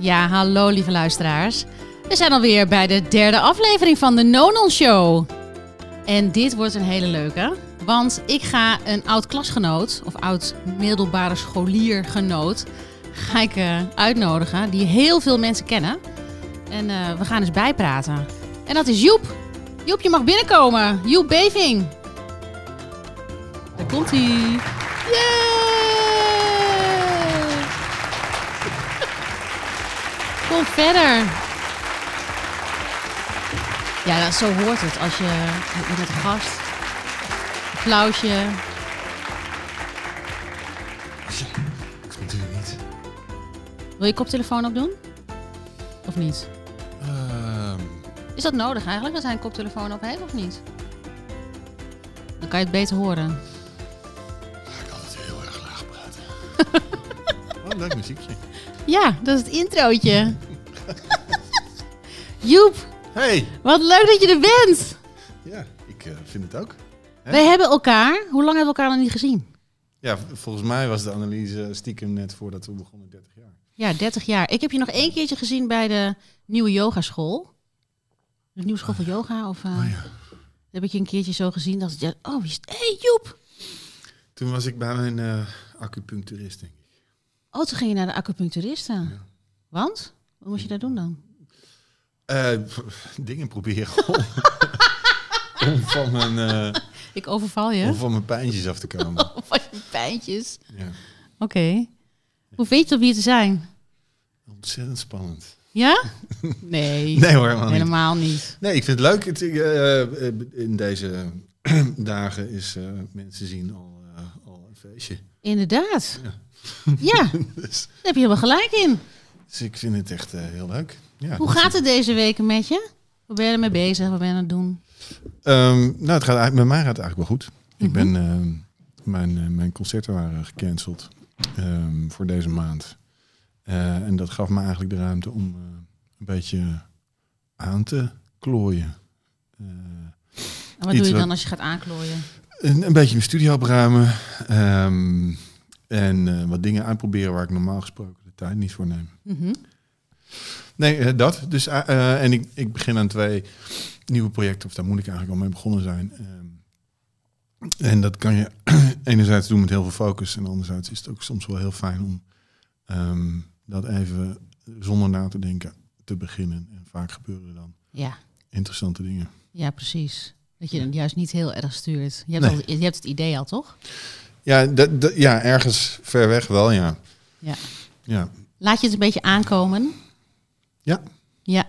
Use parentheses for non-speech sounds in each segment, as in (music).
Ja, hallo lieve luisteraars. We zijn alweer bij de derde aflevering van de Nonon Show. En dit wordt een hele leuke, want ik ga een oud klasgenoot of oud middelbare scholiergenoot ga ik eh, uitnodigen die heel veel mensen kennen. En eh, we gaan eens bijpraten. En dat is Joep. Joep, je mag binnenkomen. Joep Beving. Daar komt hij. Yay! Kom verder. Ja, nou, zo hoort het als je bent een gast. Applausje. Natuurlijk niet. Wil je koptelefoon opdoen? Of niet? Ehm, Is dat nodig eigenlijk, dat hij een koptelefoon op heeft of niet? Dan kan je het beter horen. ik kan het heel erg laag praten. (laughs) oh, leuk muziekje. Ja, dat is het introotje. (laughs) Joep, Hey! wat leuk dat je er bent. Ja, ik eh, vind het ook. Hè? Wij hebben elkaar, hoe lang hebben we elkaar nog niet gezien? Ja, v- volgens mij was de analyse stiekem net voordat we begonnen 30 jaar. Ja, 30 jaar. Ik heb je nog één keertje gezien bij de nieuwe yogaschool. De nieuwe school van yoga. Of, eh, Oh ja. Heb ik je een keertje zo gezien dat dacht, oh, wie is hey, Joep. Toen was ik bij mijn eh acupuncturist, denk ik. Oh, toen ging je naar de acupuncturisten. Want? Wat moest je daar doen dan? Eh, p- dingen proberen om, (laughs) om, van mijn, eh, Ik overval je. om van mijn pijntjes af te komen. (laughs) Was je pijntjes? Ja. Oké. Hoe vind je het om hier te zijn? Ontzettend spannend. Ja? (laughs) Nee. Nee hoor, helemaal niet. helemaal niet. Nee, ik vind het leuk. Het, eh, in deze (clears throat) dagen is mensen zien al, al een feestje. Inderdaad. Ja, (laughs) Dus, daar heb je helemaal gelijk in. dus ik vind het echt eh, heel leuk. Ja, Hoe gaat het deze weken met je? Hoe ben je ermee bezig? Wat ben je aan het doen? Ehm, nou, het gaat eigenlijk, met mij gaat het eigenlijk wel goed. Mhm. Ik ben, ehm, mijn, eh, mijn concerten waren gecanceld ehm, voor deze maand. Eh, en dat gaf me eigenlijk de ruimte om een beetje aan te klooien. En wat doe je dan als je gaat aanklooien? een, een beetje mijn studio opruimen. ehm, en eh, wat dingen uitproberen waar ik normaal gesproken de tijd niet voor neem. Mhm. Nee, eh, dat. Dus, eh, en ik, ik begin aan twee nieuwe projecten, of daar moet ik eigenlijk al mee begonnen zijn. Ehm, en dat kan je (clears throat) enerzijds doen met heel veel focus, en anderzijds is het ook soms wel heel fijn om ehm, dat even zonder na te denken te beginnen. En vaak gebeuren dan Ja. interessante dingen. ja, precies. Dat je het juist niet heel erg stuurt. Je hebt, Nee. al, je hebt het idee al, toch? Ja, ja, ergens ver weg wel, ja. Ja. Ja, Laat je het een beetje aankomen? Ja. Ja.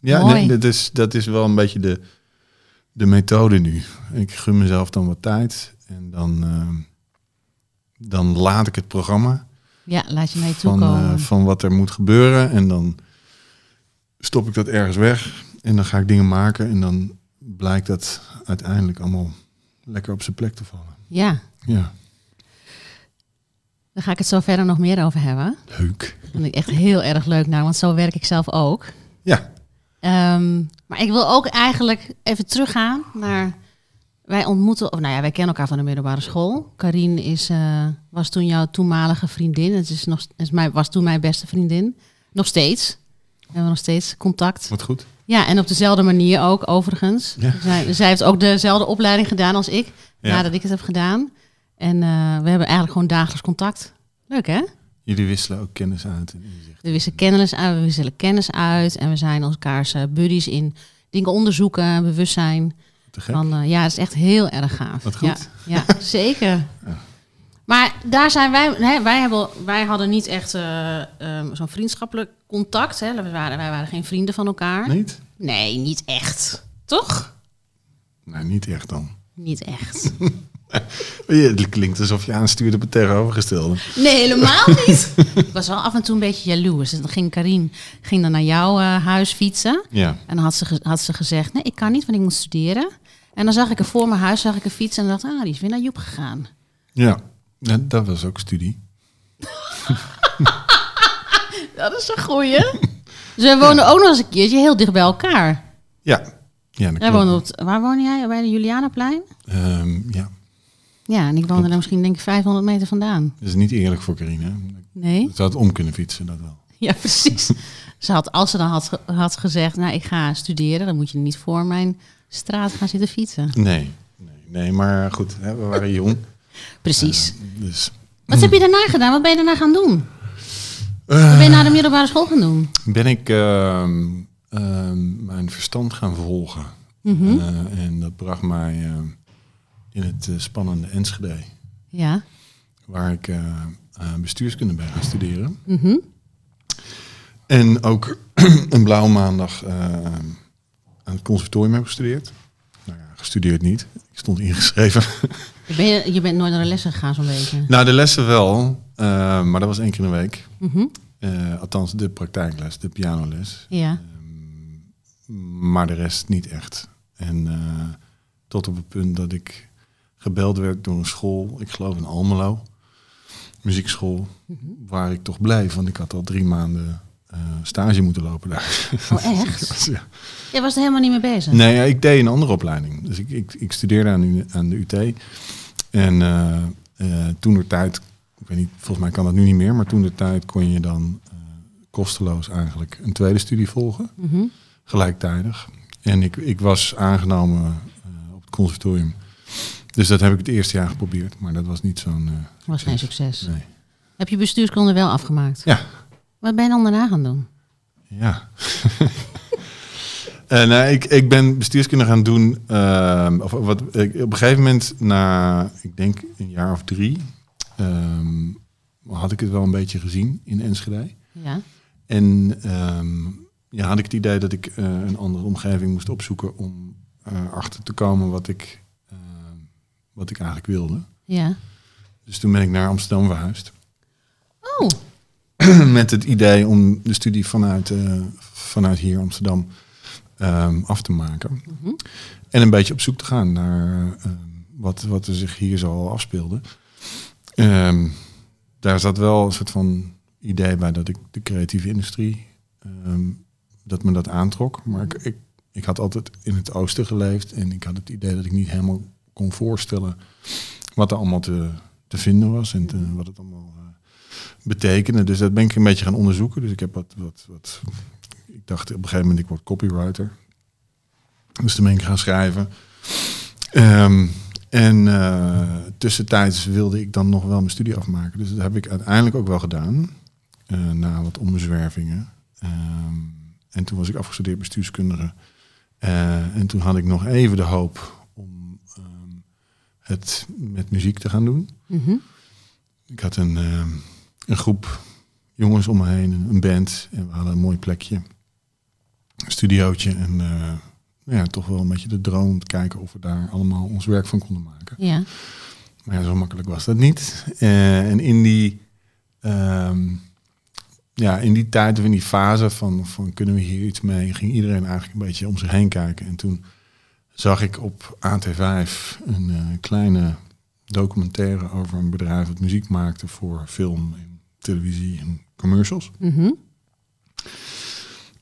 ja Mooi. dat, is, dat is wel een beetje de, de methode nu. Ik gun mezelf dan wat tijd en dan, ehm, dan laat ik het programma. Ja, laat je mee van, toekomen. eh, van wat er moet gebeuren. En dan stop ik dat ergens weg. En dan ga ik dingen maken. En dan blijkt dat uiteindelijk allemaal lekker op zijn plek te vallen. ja, Ja, daar ga ik het zo verder nog meer over hebben. leuk. Dat vind ik echt heel erg leuk naar, want zo werk ik zelf ook. Ja, Ehm, maar ik wil ook eigenlijk even teruggaan naar. Wij ontmoeten, of nou ja, wij kennen elkaar van de middelbare school. Karin is, eh, was toen jouw toenmalige vriendin. Het is nog, is was toen mijn beste vriendin. Nog steeds. We hebben nog steeds contact. wat goed. Ja, en op dezelfde manier ook, overigens. Ja. Zij, zij heeft ook dezelfde opleiding gedaan als ik, Ja. nadat ik het heb gedaan. En eh, we hebben eigenlijk gewoon dagelijks contact. Leuk, hè? Jullie wisselen ook kennis uit. We wisselen kennis uit, we wisselen kennis uit. En we zijn elkaars eh, buddies in dingen onderzoeken, bewustzijn. Te gek. Van, eh, ja, het is echt heel erg gaaf. Wat goed. Ja, ja (laughs) zeker. Maar daar zijn wij, hè, wij, hebben, wij hadden niet echt eh, ehm, zo'n vriendschappelijk contact. Hè. We waren, wij waren geen vrienden van elkaar. Niet? Nee, niet echt. Toch? Nee, niet echt dan. Niet echt. (laughs) Ja, Het klinkt alsof je aanstuurt op het tegenovergestelde. Nee, helemaal (laughs) niet. ik was wel af en toe een beetje jaloers. Dus dan ging Karin ging dan naar jouw eh, huis fietsen. Ja, En dan had ze, had ze gezegd, nee, ik kan niet, want ik moet studeren. En dan zag ik er voor mijn huis, zag ik een fiets en dacht, ah, die is weer naar Joep gegaan. ja. Ja, dat was ook studie. (laughs) Dat is een goeie. dus we wonen ook nog eens een keertje heel dicht bij elkaar. Ja, ja dat op, waar woon jij? Bij de Julianaplein? Ehm, ja, Ja, en ik woonde er misschien denk ik 500 meter vandaan. dat is niet eerlijk voor Carine. Nee? Zou het om kunnen fietsen, dat wel. (laughs) Ja, precies. Ze had, als ze dan had, had gezegd, nou, ik ga studeren, dan moet je niet voor mijn straat gaan zitten fietsen. Nee, nee, nee maar goed, hè, we waren jong. (laughs) Precies. Dus Wat heb je daarna gedaan? Wat ben je daarna gaan doen? Wat ben je na de middelbare school gaan doen? ben ik ehm, ehm, mijn verstand gaan volgen. Mhm. Eh, en dat bracht mij ehm, in het eh, spannende Enschede, Ja. waar ik eh, eh, bestuurskunde ben gaan studeren. Mhm. En ook (clears throat) een blauwe maandag aan het conservatorium heb gestudeerd. Nou ja, gestudeerd niet. Ik stond ingeschreven. (laughs) Ben je, je bent nooit naar de lessen gegaan zo'n beetje? nou, de lessen wel, maar dat was één keer in de week. Mhm. Althans, de praktijkles, de pianoles. Ja. Maar de rest niet echt. En tot op het punt dat ik gebeld werd door een school, ik geloof in Almelo, muziekschool, waar ik toch bleef. Want ik had al drie maanden eh, stage moeten lopen daar. Oh, (laughs) echt? ja. Jij was er helemaal niet mee bezig? Nee, ja, ik deed een andere opleiding. Dus ik, ik, ik studeerde aan, de- aan de UT. En eh eh, toen de tijd, ik weet niet, volgens mij kan dat nu niet meer, maar toen de tijd kon je dan kosteloos eigenlijk een tweede studie volgen, Mhm. gelijktijdig. En ik, ik was aangenomen op het conservatorium. Dus dat heb ik het eerste jaar geprobeerd, maar dat was niet zo'n. eh, Was geen succes. nee. Heb je bestuurskunde wel afgemaakt? Ja, Wat ben je dan daarna gaan doen? Ja. (laughs) En nee, ik, ik ben bestuurskunde gaan doen. ehm, of wat, ik, op een gegeven moment, na ik denk een jaar of drie, ehm, had ik het wel een beetje gezien in Enschede. Ja. En ehm, ja, had ik het idee dat ik eh, een andere omgeving moest opzoeken om achter te komen wat ik, wat ik eigenlijk wilde. Ja. Dus toen ben ik naar Amsterdam verhuisd. Oh, (clears throat) met het idee om de studie vanuit, eh, vanuit hier Amsterdam ehm, af te maken. Mhm. En een beetje op zoek te gaan naar ehm, wat, wat er zich hier zo al afspeelde. Ehm, daar zat wel een soort van idee bij dat ik de creatieve industrie, ehm, dat me dat aantrok. Maar ik, ik, ik had altijd in het oosten geleefd en ik had het idee dat ik niet helemaal kon voorstellen wat er allemaal te, te vinden was en wat het allemaal eh, betekende. Dus dat ben ik een beetje gaan onderzoeken. Dus ik heb wat, wat, wat ik dacht op een gegeven moment ik word copywriter. Dus toen ben ik gaan schrijven. Ehm, en eh, tussentijds wilde ik dan nog wel mijn studie afmaken. Dus dat heb ik uiteindelijk ook wel gedaan. eh, na wat ombezwervingen. Ehm, en toen was ik afgestudeerd bestuurskundige. En toen had ik nog even de hoop het met muziek te gaan doen. Mhm. Ik had een, ehm, een groep jongens om me heen, een band. En we hadden een mooi plekje. Een studiootje. En eh, ja, toch wel een beetje de droom om te kijken of we daar allemaal ons werk van konden maken. Ja. Maar ja, zo makkelijk was dat niet. Eh, en in die, ehm, ja, in die tijd of in die fase van, van kunnen we hier iets mee, ging iedereen eigenlijk een beetje om zich heen kijken. En toen zag ik op AT5 een eh, kleine documentaire over een bedrijf dat muziek maakte voor film en televisie en commercials. Mhm.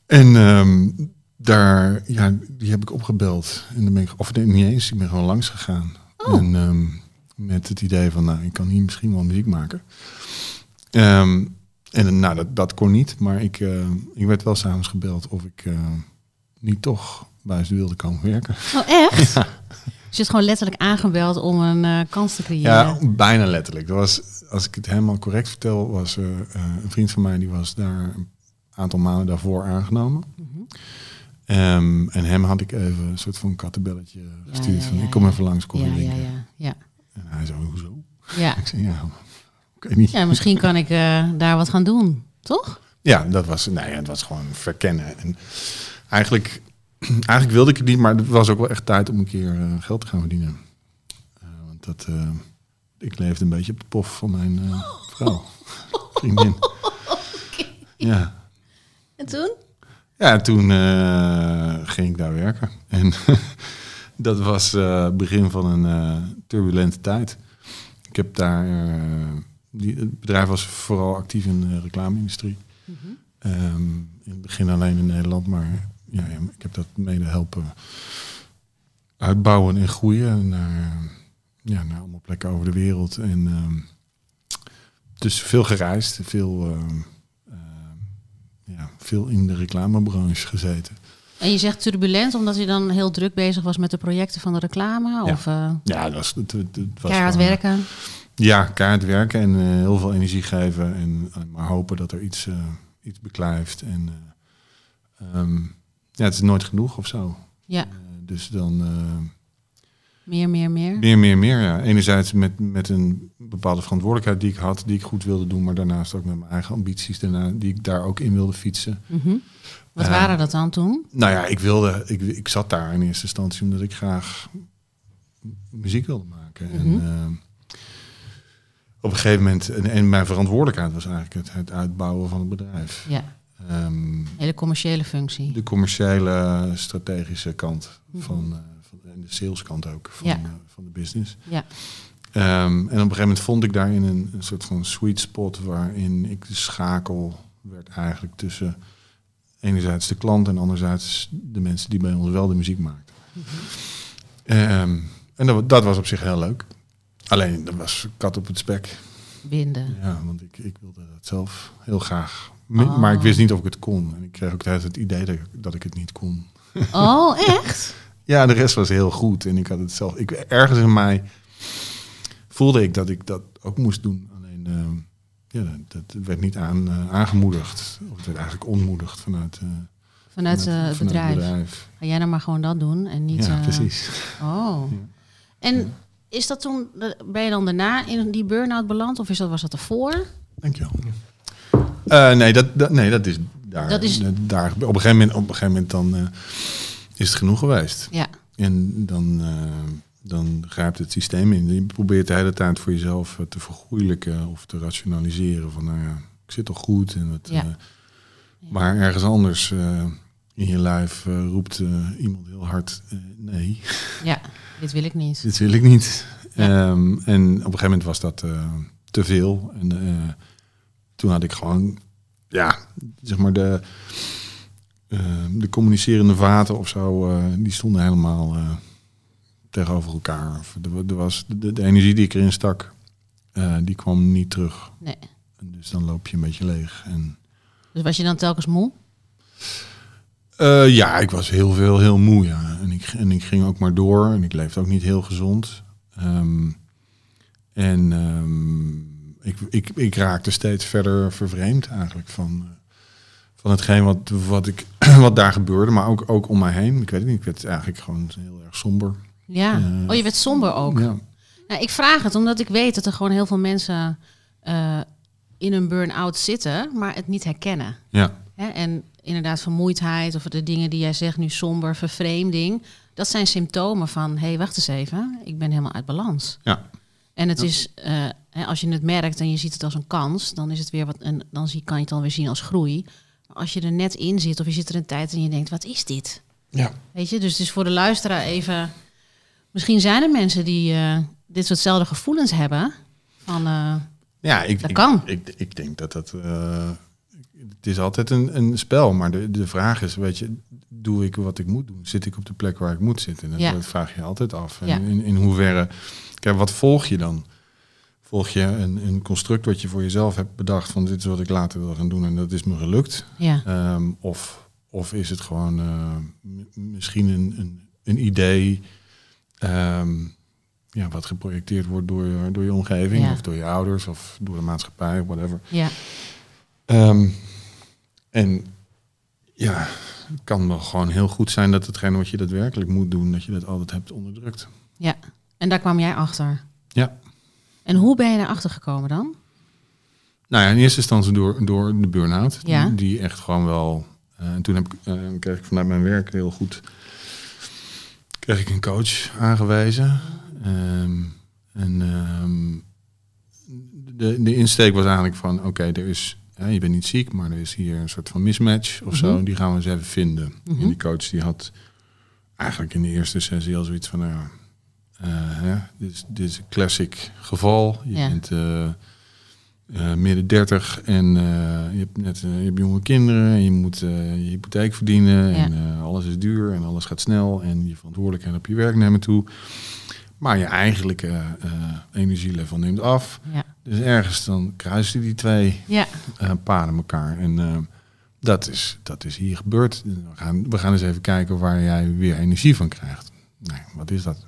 En ehm, daar, ja, die heb ik opgebeld. En dan ben ik, of nee, niet eens, ik ben gewoon langs gegaan. Oh. En ehm, met het idee van, nou, ik kan hier misschien wel muziek maken. Ehm, en nou, dat, dat kon niet, maar ik, eh, ik werd wel s'avonds gebeld of ik eh, niet toch bij ze wilde komen werken. Oh, echt? Dus je is gewoon letterlijk aangebeld om een eh, kans te creëren. Ja, bijna letterlijk. Dat was, als ik het helemaal correct vertel, was eh, een vriend van mij die was daar een aantal maanden daarvoor aangenomen. Mhm. Ehm, en hem had ik even een soort van kattenbelletje gestuurd ja, van ik kom even langs koffie ja, ja, ja. En hij zei, hoezo? Ja. Ik zei, ja, ik weet niet. ja, misschien kan ik eh, daar wat gaan doen, toch? Ja, dat was, nee, het was gewoon verkennen. En eigenlijk, eigenlijk wilde ik het niet, maar het was ook wel echt tijd om een keer eh, geld te gaan verdienen. Eh, want dat, eh, ik leefde een beetje op de pof van mijn vrouw, (laughs) vriendin. Ja. En toen? Ja, toen ging ik daar werken. En (laughs) dat was het begin van een turbulente tijd. Ik heb daar... die, het bedrijf was vooral actief in de reclame-industrie. Ehm, in het begin alleen in Nederland, maar ja, ja, ik heb dat mede helpen uitbouwen en groeien naar, ja, naar allemaal plekken over de wereld. En ehm, dus veel gereisd, veel ehm, ehm, veel in de reclamebranche gezeten. En je zegt turbulent omdat je dan heel druk bezig was met de projecten van de reclame? Ja. Of eh, Ja, dat was, het, het, het was keihard werken? Ja, keihard werken en eh, heel veel energie geven. En eh, maar hopen dat er iets, iets beklijft. En ja, het is nooit genoeg of zo. Ja, Eh, dus dan... eh, meer, meer, meer. Meer, meer, meer. Ja. Enerzijds met, met een bepaalde verantwoordelijkheid die ik had, die ik goed wilde doen, maar daarnaast ook met mijn eigen ambities, daarna, die ik daar ook in wilde fietsen. Mhm. Wat Eh, waren dat dan toen? Nou ja, ik wilde, ik, ik zat daar in eerste instantie omdat ik graag muziek wilde maken. Mhm. En eh, op een gegeven moment, en, en mijn verantwoordelijkheid was eigenlijk het, het uitbouwen van het bedrijf. Ja, Ehm, hele commerciële functie. de commerciële, strategische kant Mhm. van, eh, van en de saleskant ook van, Ja. eh, van de business. Ja, Ehm, en op een gegeven moment vond ik daarin een, een soort van sweet spot waarin ik de schakel werd eigenlijk tussen enerzijds de klant en anderzijds de mensen die bij ons wel de muziek maakten. Ehm, en dat, dat was op zich heel leuk. Alleen dat was kat op het spek. binden. Ja, want ik, ik wilde dat zelf heel graag. Oh. Maar ik wist niet of ik het kon. En ik kreeg ook altijd het idee dat ik, dat ik het niet kon. Oh, echt? (laughs) Ja, de rest was heel goed. En ik had het zelf. Ik, ergens in mij voelde ik dat ik dat ook moest doen. Alleen ehm, ja, dat, dat werd niet aan, eh, aangemoedigd. Of het werd eigenlijk ontmoedigd vanuit, eh, Vanuit eh, het vanuit bedrijf. Ga jij nou maar gewoon dat doen en niet... Ja, precies. Oh. Ja. En is dat toen, ben je dan daarna in die burn-out beland of is dat, was dat ervoor? Dankjewel. Eh nee, dat, dat, nee, dat is daar. Dat is- daar op, een gegeven moment, op een gegeven moment dan eh, is het genoeg geweest. Ja, En dan, eh, dan grijpt het systeem in. Je probeert de hele tijd voor jezelf te vergoeilijken of te rationaliseren. Van nou ja, ik zit toch goed. En het, Ja. maar ergens anders in je lijf roept iemand heel hard: nee, (laughs) ja, dit wil ik niet. dit wil ik niet. Ja. Ehm, en op een gegeven moment was dat te veel. En toen had ik gewoon, ja, zeg maar de, eh, de communicerende vaten of zo, eh, die stonden helemaal eh, tegenover elkaar. Of er, wa- er was de, de energie die ik erin stak, die kwam niet terug. Nee. Dus dan loop je een beetje leeg. En Dus was je dan telkens moe? Ja, ik was heel veel, heel moe. Ja. En, ik, en ik ging ook maar door. En ik leefde ook niet heel gezond. Ehm, en ehm, ik, ik, ik raakte steeds verder vervreemd eigenlijk van, eh, van hetgeen wat, wat, ik, (clears throat) wat daar gebeurde. Maar ook, ook om mij heen. Ik weet het niet. Ik werd eigenlijk gewoon heel erg somber. Ja. Eh, oh, je werd somber ook. Ja. Nou, ik vraag het omdat ik weet dat er gewoon heel veel mensen eh, in een burn-out zitten, maar het niet herkennen. Ja. Hè? En inderdaad vermoeidheid of de dingen die jij zegt nu somber, vervreemding. Dat zijn symptomen van, hé, hey, wacht eens even, ik ben helemaal uit balans. Ja. En het Ja. is, hè, als je het merkt en je ziet het als een kans, dan is het weer wat, en dan zie, kan je het dan weer zien als groei. Maar als je er net in zit of je zit er een tijd en je denkt, wat is dit? Ja. Weet je, dus het is voor de luisteraar even. Misschien zijn er mensen die eh, dit soortzelfde gevoelens hebben. Van, eh, Ja, ik, Dat kan. Ik, ik denk dat dat. eh, het is altijd een, een spel, maar de, de vraag is: weet je, doe ik wat ik moet doen? Zit ik op de plek waar ik moet zitten? En Ja. dat vraag je altijd af. En Ja. in, in hoeverre. Kijk, wat volg je dan? Volg je een, een construct wat je voor jezelf hebt bedacht van dit is wat ik later wil gaan doen en dat is me gelukt? ja, Ehm, of, of is het gewoon eh, misschien een, een, een idee ehm, ja, wat geprojecteerd wordt door, je- door je omgeving Ja. of door je ouders of door de maatschappij, whatever. ja, Ehm, en ja, het kan wel gewoon heel goed zijn dat hetgene wat je daadwerkelijk moet doen, dat je dat altijd hebt onderdrukt. ja. En daar kwam jij achter. Ja. En hoe ben je daarachter gekomen dan? Nou ja, in eerste instantie door, door de burn-out. Ja. Die, echt gewoon wel. eh, en toen heb ik, eh, kreeg ik vanuit mijn werk heel goed. Kreeg ik een coach aangewezen. Ehm, en ehm, de, de insteek was eigenlijk van: oké, er is. Ja, je bent niet ziek, maar er is hier een soort van mismatch of zo. Mhm. Die gaan we eens even vinden. Mhm. En die coach die had eigenlijk in de eerste sessie al zoiets van: nou ja, hè, dit, is, dit is een classic geval. Je Ja. bent eh, eh, midden 30 en eh, je hebt net eh, je hebt jonge kinderen en je moet eh, je hypotheek verdienen Ja. en eh, alles is duur en alles gaat snel en je verantwoordelijkheid op je werk nemen toe. Maar je eigenlijke eh, energielevel neemt af. Ja, Dus ergens dan kruisen die twee ja, eh, paden elkaar. En eh, dat is, dat is hier gebeurd. We gaan, we gaan eens even kijken waar jij weer energie van krijgt. Nou, wat is dat?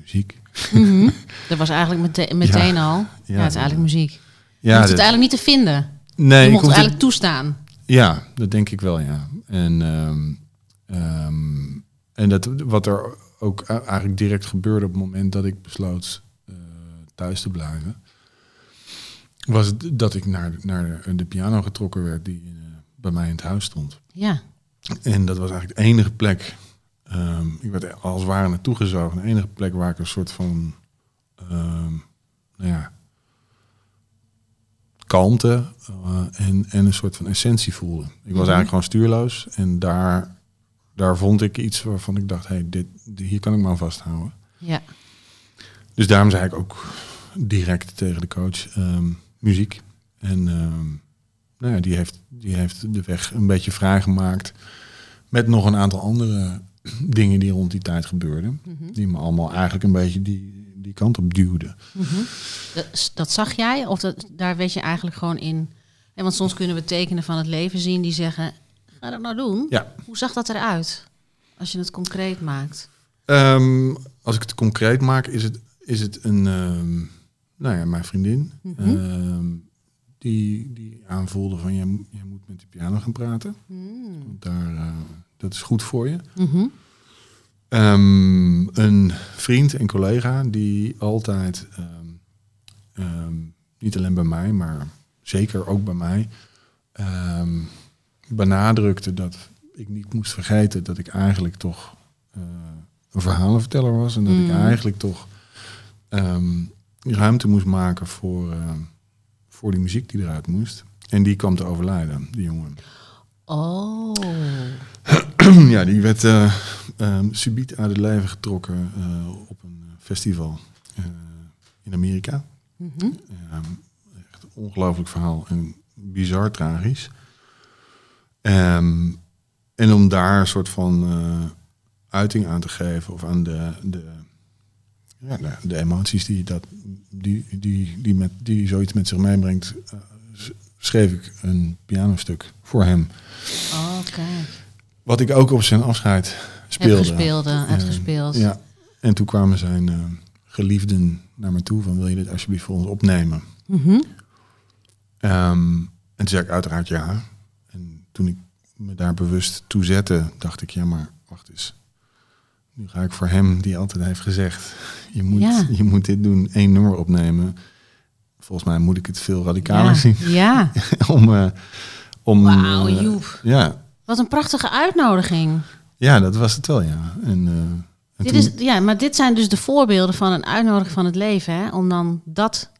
Muziek. Mhm. (laughs) Dat was eigenlijk meteen, meteen al. Ja, het is eigenlijk muziek. Ja, je hoeft het eigenlijk niet te vinden. Nee, je mocht het eigenlijk toestaan. Ja, dat denk ik wel, ja. En, um, um, en dat, wat er ook eigenlijk direct gebeurde op het moment dat ik besloot uh, thuis te blijven, was dat ik naar, naar de piano getrokken werd die uh, bij mij in het huis stond. Ja. En dat was eigenlijk de enige plek. Um, ik werd als het ware naartoe gezogen. De enige plek waar ik een soort van, nou ja, kalmte uh, en, en een soort van essentie voelde. Ik was mm -hmm. eigenlijk gewoon stuurloos en daar, daar vond ik iets waarvan ik dacht, hey, dit, hier kan ik me aan vasthouden. Ja. Dus daarom zei ik ook direct tegen de coach um, muziek. En um, nou ja, die, heeft, die heeft de weg een beetje vrijgemaakt met nog een aantal andere dingen die rond die tijd gebeurden. Mm -hmm. Die me allemaal eigenlijk een beetje die, die kant op duwde. Mm -hmm. dat, dat, zag jij? Of dat, daar weet je eigenlijk gewoon in? En want soms kunnen we tekenen van het leven zien die zeggen... ga dat nou doen? Ja. Hoe zag dat eruit? Als je het concreet maakt. Um, als ik het concreet maak, is het, is het een... Um, nou ja, mijn vriendin. Mm -hmm. um, die, die aanvoelde van... Jij, jij moet met de piano gaan praten. Mm. Daar, uh, dat is goed voor je. -hmm. Um, een vriend en collega die altijd, um, um, niet alleen bij mij, maar zeker ook bij mij, benadrukte dat ik niet moest vergeten dat ik eigenlijk toch uh, een verhalenverteller was. En dat mm. ik eigenlijk toch ruimte moest maken voor, uh, voor die muziek die eruit moest. En die kwam te overlijden, die jongen. Oh. (clears throat) ja, die werd uh, um, subiet uit het leven getrokken uh, op een festival uh, in Amerika. Mm -hmm. um, echt een ongelooflijk verhaal en bizar tragisch. Um, en om daar een soort van uiting aan te geven of aan de, de, ja, de, de emoties die, dat, die, die, die, met, die zoiets met zich meebrengt, schreef ik een pianostuk voor hem. Oh, okay. Wat ik ook op zijn afscheid speelde. Gespeelde, uitgespeeld. Ja. En toen kwamen zijn uh, geliefden naar me toe van wil je dit alsjeblieft voor ons opnemen? Mm -hmm. um, en toen zei ik uiteraard ja. En toen ik me daar bewust toe zette, dacht ik ja maar wacht eens. Nu ga ik voor hem die altijd heeft gezegd, je moet, ja. je moet dit doen, één nummer opnemen. Volgens mij moet ik het veel radicaler ja. zien. Ja. (laughs) om, uh, om Wauw, uh, Joep. ja, Wat een prachtige uitnodiging. ja, dat was het wel, ja. En, en Dit toen- is, ja, maar dit zijn dus de voorbeelden van een uitnodiging van het leven. Hè? Om dan dat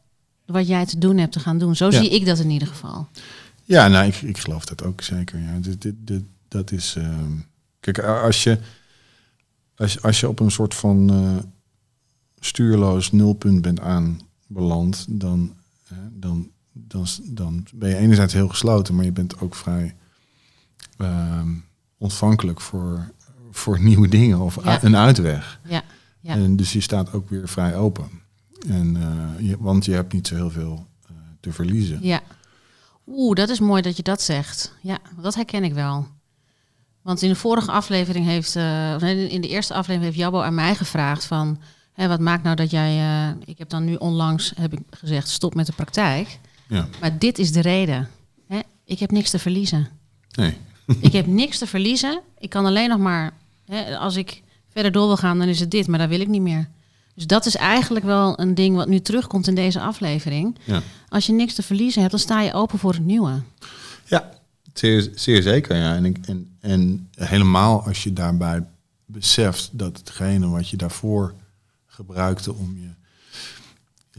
wat jij te doen hebt te gaan doen. Zo Ja. zie ik dat in ieder geval. Ja, nou, ik, ik geloof dat ook zeker. Ja. Dit, dit, dit, dat is. ehm, kijk, als je, als, als je op een soort van eh, stuurloos nulpunt bent aanbeland, dan, dan, dan, dan ben je enerzijds heel gesloten, maar je bent ook vrij ehm, ontvankelijk voor, voor (laughs) nieuwe dingen of Ja. een uitweg. Ja, ja. En dus je staat ook weer vrij open. En, eh, je, want je hebt niet zo heel veel eh, te verliezen. ja. Oeh, dat is mooi dat je dat zegt. Ja, dat herken ik wel. Want in de vorige aflevering heeft, eh, of nee, in de eerste aflevering heeft Jabbo aan mij gevraagd van, hè, wat maakt nou dat jij, eh, ik heb dan nu onlangs heb ik gezegd, stop met de praktijk. Ja, Maar dit is de reden. Hè? Ik heb niks te verliezen. nee. (laughs) Ik heb niks te verliezen. Ik kan alleen nog maar, hè, als ik verder door wil gaan, dan is het dit, maar dat wil ik niet meer. Dus dat is eigenlijk wel een ding wat nu terugkomt in deze aflevering. Ja. Als je niks te verliezen hebt, dan sta je open voor het nieuwe. Ja, zeer, zeer zeker. Ja. En, ik, en, en helemaal als je daarbij beseft dat hetgene wat je daarvoor gebruikte om je,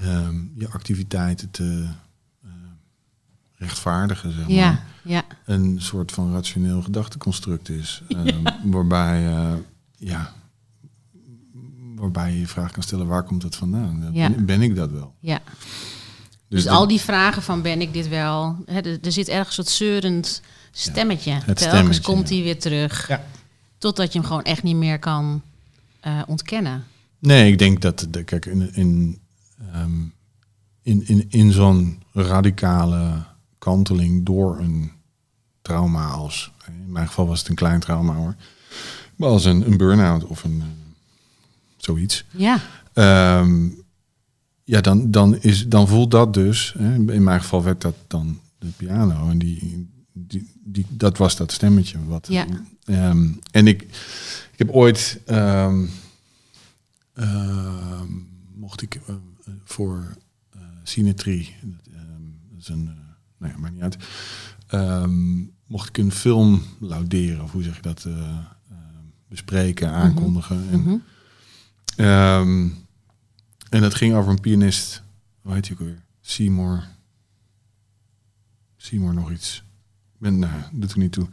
ehm, je activiteiten te eh, rechtvaardigen, zeg maar, Ja, ja, een soort van rationeel gedachteconstruct is. (laughs) ehm, waarbij, eh, ja, waarbij je je vraag kan stellen, waar komt dat vandaan? Dat Ja. Ben, ben ik dat wel? ja. Dus, dit- al die vragen van ben ik dit wel? Hè, er, er zit ergens een soort zeurend stemmetje. Telkens stemmetje, komt ja. hij weer terug. Ja. Totdat je hem gewoon echt niet meer kan eh, ontkennen. Nee, ik denk dat, de, kijk, in, in, ehm, in, in, in zo'n radicale kanteling door een trauma als, in mijn geval was het een klein trauma hoor, maar als een, een burn-out of een eh, zoiets. Ja. Ehm, ja, dan, dan, is, dan voelt dat dus, hè, in mijn geval werd dat dan de piano en die, die, die, dat was dat stemmetje. Wat, Ja. Ehm, en ik, ik heb ooit, ehm, mocht ik eh, voor Synetrie, dat, ehm, dat is een, eh, nou ja, maakt niet uit, Ehm, mocht ik een film lauderen, of hoe zeg je dat, bespreken, aankondigen. En, Mhm. En dat ging over een pianist. Hoe heet hij ook weer? Seymour. Seymour nog iets. Ik Ben, nou, doet er niet toe.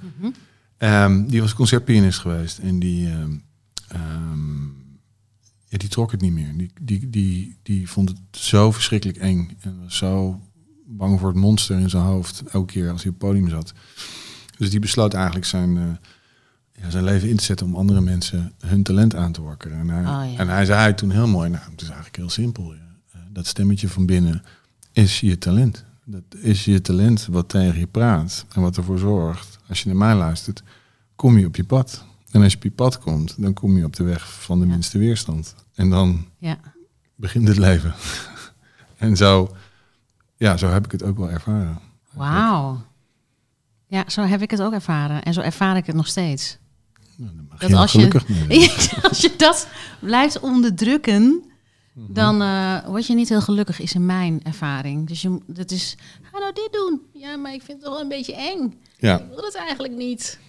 Mhm. Die was concertpianist geweest. En die, ja, die trok het niet meer. Die, die, die, die vond het zo verschrikkelijk eng. En was zo bang voor het monster in zijn hoofd. Elke keer als hij op het podium zat. Dus die besloot eigenlijk zijn, eh, ja, zijn leven in te zetten om andere mensen hun talent aan te wakkeren. En hij, Oh, ja. en hij zei toen heel mooi, nou, het is eigenlijk heel simpel. ja. Eh, Dat stemmetje van binnen is je talent. Dat is je talent wat tegen je praat en wat ervoor zorgt. Als je naar mij luistert, kom je op je pad. En als je op je pad komt, dan kom je op de weg van de Ja. minste weerstand. En dan Ja. begint het leven. (laughs) en zo, ja, zo heb ik het ook wel ervaren. Wauw. Ja, zo heb ik het ook ervaren. En zo ervaar ik het nog steeds. Nou, Dat als je- (laughs) als je dat blijft onderdrukken, Mhm. dan eh, word je niet heel gelukkig, is in mijn ervaring. Dus je, dat is, ga nou dit doen. Ja, maar ik vind het wel een beetje eng. Ja, Ik wil het eigenlijk niet.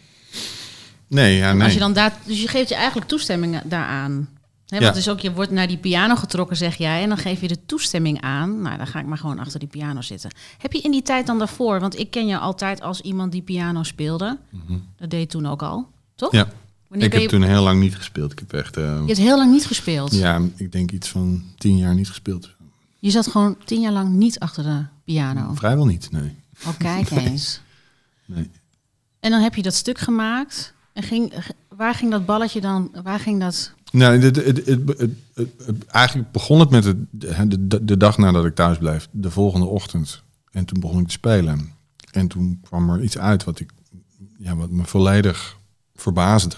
Nee, ja, nee. Als je dan daar, dus je geeft je eigenlijk toestemming daaraan. Ja. Want dus ook, je wordt naar die piano getrokken, zeg jij, en dan geef je de toestemming aan. Nou, dan ga ik maar gewoon achter die piano zitten. Heb je in die tijd dan daarvoor, want ik ken je altijd als iemand die piano speelde. Dat deed je toen ook al, toch? Mhm. Ja, Wanneer ik heb je, toen heel lang niet gespeeld. Ik heb echt, eh, je hebt heel lang niet gespeeld. ja, ik denk iets van tien jaar niet gespeeld. Je zat gewoon tien jaar lang niet achter de piano. Vrijwel niet, nee. Oh, kijk (laughs) eens. nee. En dan heb je dat stuk gemaakt. En ging, waar ging dat balletje dan? Waar ging dat? Nou, het, het, het, eigenlijk begon het met het, de, de, de dag nadat ik thuis bleef, de volgende ochtend. En toen begon ik te spelen. En toen kwam er iets uit wat, ik, ja, wat me volledig verbaasde.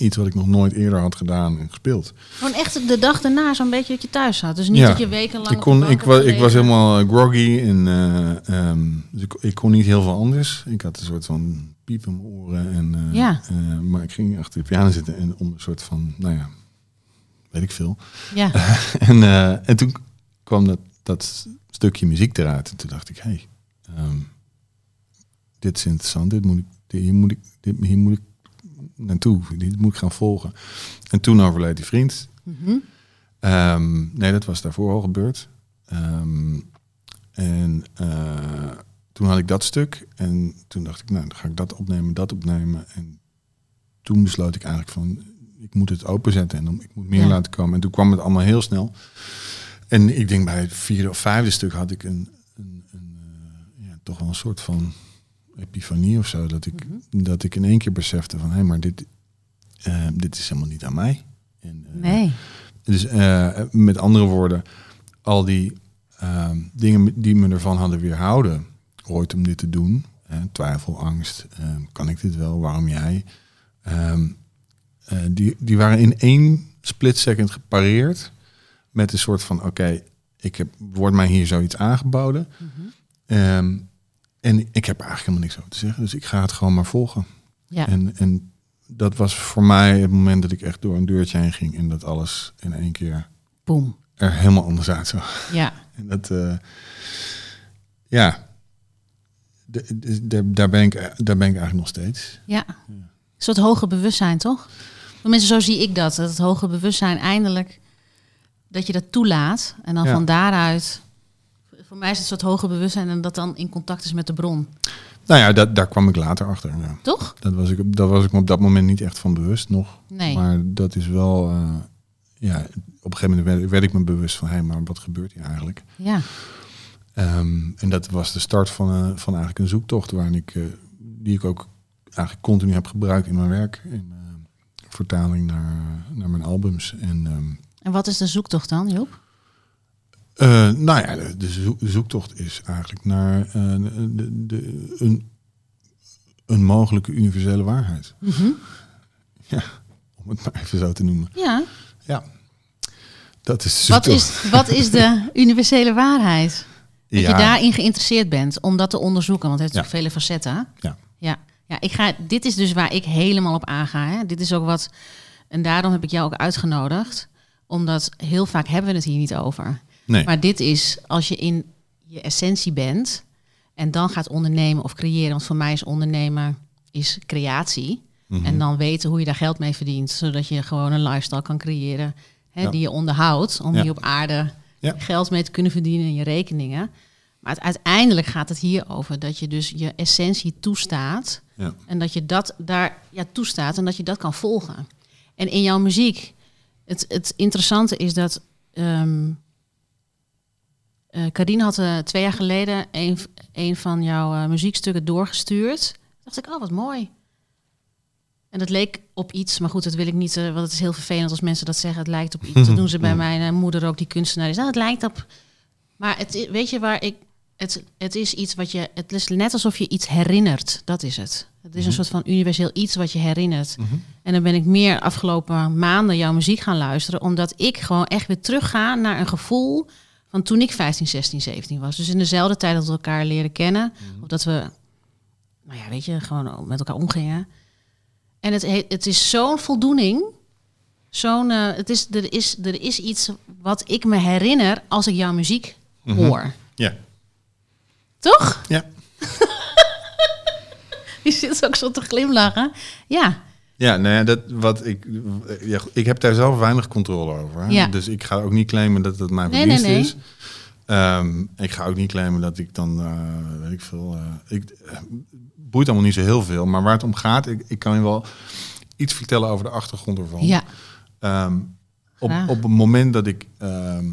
Iets wat ik nog nooit eerder had gedaan en gespeeld. Gewoon echt de dag daarna zo'n beetje dat je thuis zat. Dus niet Ja. dat je wekenlang. Ik, kon, ik, was, ik was helemaal eh, groggy en eh, ehm, dus ik, ik kon niet heel veel anders. Ik had een soort van piep in mijn oren. En, eh, Ja. maar ik ging achter de piano zitten en om een soort van, nou ja, weet ik veel. Ja, (laughs) En, en toen kwam dat, dat stukje muziek eruit. En toen dacht ik, hé, hey, ehm, dit is interessant. Dit moet ik, dit, hier, moet ik, dit, hier moet ik naartoe. Dit moet ik gaan volgen. En toen overleed die vriend. Mhm. Ehm, nee, dat was daarvoor al gebeurd. Ehm, en eh, toen had ik dat stuk. En toen dacht ik, nou, dan ga ik dat opnemen, dat opnemen. En toen besloot ik eigenlijk van, ik moet het openzetten en dan, ik moet meer Ja. laten komen. En toen kwam het allemaal heel snel. En ik denk bij het vierde of vijfde stuk had ik een, een, een eh, ja, toch wel een soort van epifanie of zo. Dat ik, dat ik in één keer besefte van, hé, maar dit, eh, dit is helemaal niet aan mij. En, eh, nee. dus eh, met andere woorden, al die ehm, dingen die me ervan hadden weerhouden ooit om dit te doen, twijfel, angst, ehm, kan ik dit wel, waarom jij, Ehm, eh, die, die waren in één split second gepareerd met een soort van, oké, ik heb, wordt mij hier zoiets aangeboden Mhm. Ehm, en ik heb eigenlijk helemaal niks over te zeggen, dus ik ga het gewoon maar volgen. Ja. En, en dat was voor mij het moment dat ik echt door een deurtje heen ging en dat alles in één keer Boom. er helemaal anders uitzag. Ja. (laughs) En dat, eh, ja, de- de- de- daar, ben ik, daar ben ik eigenlijk nog steeds. Ja. Een soort hoger bewustzijn, toch? Tenminste, zo zie ik dat. Dat het hoger bewustzijn eindelijk... dat je dat toelaat. En dan Ja. van daaruit... Voor mij is het een soort hoger bewustzijn... en dat dan in contact is met de bron. Nou ja, dat, daar kwam ik later achter. Ja. Toch? Dat, was ik, dat was ik me op dat moment niet echt van bewust nog. Nee. Maar dat is wel, eh, ja, op een gegeven moment werd, werd ik me bewust van, hé, hey, maar wat gebeurt hier eigenlijk? Ja. Ehm, en dat was de start van, eh, van eigenlijk een zoektocht waarin ik, eh, die ik ook eigenlijk continu heb gebruikt in mijn werk. In vertaling naar, naar mijn albums. En ehm, En wat is de zoektocht dan, Joep? Eh, nou ja, de, de zoek- de zoektocht is eigenlijk naar eh, de, de, een, een mogelijke universele waarheid. Mhm. Ja, om het maar even zo te noemen. Ja. Ja, dat is Wat is, wat is de universele waarheid? Dat ja, je daarin geïnteresseerd bent om dat te onderzoeken, want het heeft Ja. vele facetten. Ja. Ja. ja, ik ga, dit is dus waar ik helemaal op aanga. Hè. Dit is ook wat, en daarom heb ik jou ook uitgenodigd, omdat heel vaak hebben we het hier niet over. Nee, Maar dit is als je in je essentie bent en dan gaat ondernemen of creëren. Want voor mij is ondernemen is creatie. Mhm. En dan weten hoe je daar geld mee verdient. Zodat je gewoon een lifestyle kan creëren hè, Ja. die je onderhoudt. Om Ja. hier op aarde Ja. geld mee te kunnen verdienen in je rekeningen. Maar het, uiteindelijk gaat het hier over dat je dus je essentie toestaat. En dat je dat daar ja, toestaat en dat je dat kan volgen. En in jouw muziek, het, het interessante is dat. ehm Carine had eh, twee jaar geleden een, een van jouw eh, muziekstukken doorgestuurd. Toen dacht ik, oh wat mooi. En dat leek op iets, maar goed, dat wil ik niet, want het is heel vervelend als mensen dat zeggen. Het lijkt op iets. Dat (laughs) doen ze bij mijn moeder ook, die kunstenaar is. Nou, het lijkt op. Maar het, weet je waar ik. Het, het is iets wat je. Het is net alsof je iets herinnert. Dat is het. Het is een soort van universeel iets wat je herinnert. Mhm. En dan ben ik meer afgelopen maanden jouw muziek gaan luisteren. Omdat ik gewoon echt weer terugga naar een gevoel van toen ik 15, 16, 17 was. Dus in dezelfde tijd dat we elkaar leren kennen. Of dat we, nou ja, weet je, gewoon met elkaar omgingen. En het, he- het is zo'n voldoening. Zo'n, eh, het is, er, is, er is iets wat ik me herinner als ik jouw muziek hoor. Ja. Toch? Ja. (laughs) Je zit ook zo te glimlachen. Ja, Ja, nou ja, dat, wat ik, ja, ik heb daar zelf weinig controle over. Hè? Ja. Dus ik ga ook niet claimen dat het mijn Nee, nee, verdienste nee. is. Ehm, ik ga ook niet claimen dat ik dan, eh, weet ik veel, eh, ik, eh, boeit allemaal niet zo heel veel. Maar waar het om gaat, ik, ik kan je wel iets vertellen over de achtergrond ervan. ja, Ehm, op, Graag. op het moment dat ik... ehm,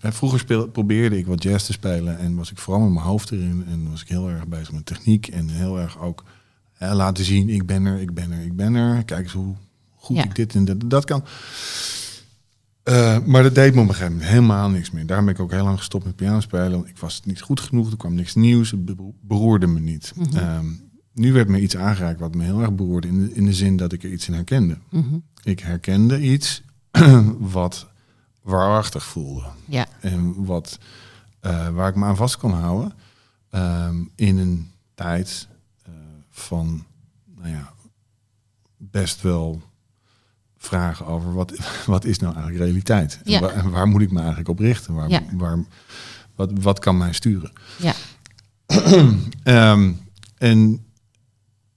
hè, vroeger speel, probeerde ik wat jazz te spelen en was ik vooral met mijn hoofd erin. En was ik heel erg bezig met techniek en heel erg ook hè, laten zien, ik ben er, ik ben er, ik ben er. Kijk eens hoe goed Ja. ik dit en dat, dat kan. Eh, maar dat deed me op een gegeven moment helemaal niks meer. Daarom ben ik ook heel lang gestopt met piano spelen. want Ik was niet goed genoeg, er kwam niks nieuws, het bero- beroerde me niet. Mhm. Ehm, nu werd me iets aangeraakt wat me heel erg beroerde in de, in de zin dat ik er iets in herkende. mhm. Ik herkende iets (clears throat) wat waarachtig voelde. ja, En wat, eh, waar ik me aan vast kon houden. ehm, in een tijd van, nou ja, best wel vragen over wat, wat is nou eigenlijk realiteit? En, Ja. waar, en waar moet ik me eigenlijk op richten? Waar, Ja. waar, wat, wat kan mij sturen? ja, (clears throat) Ehm, en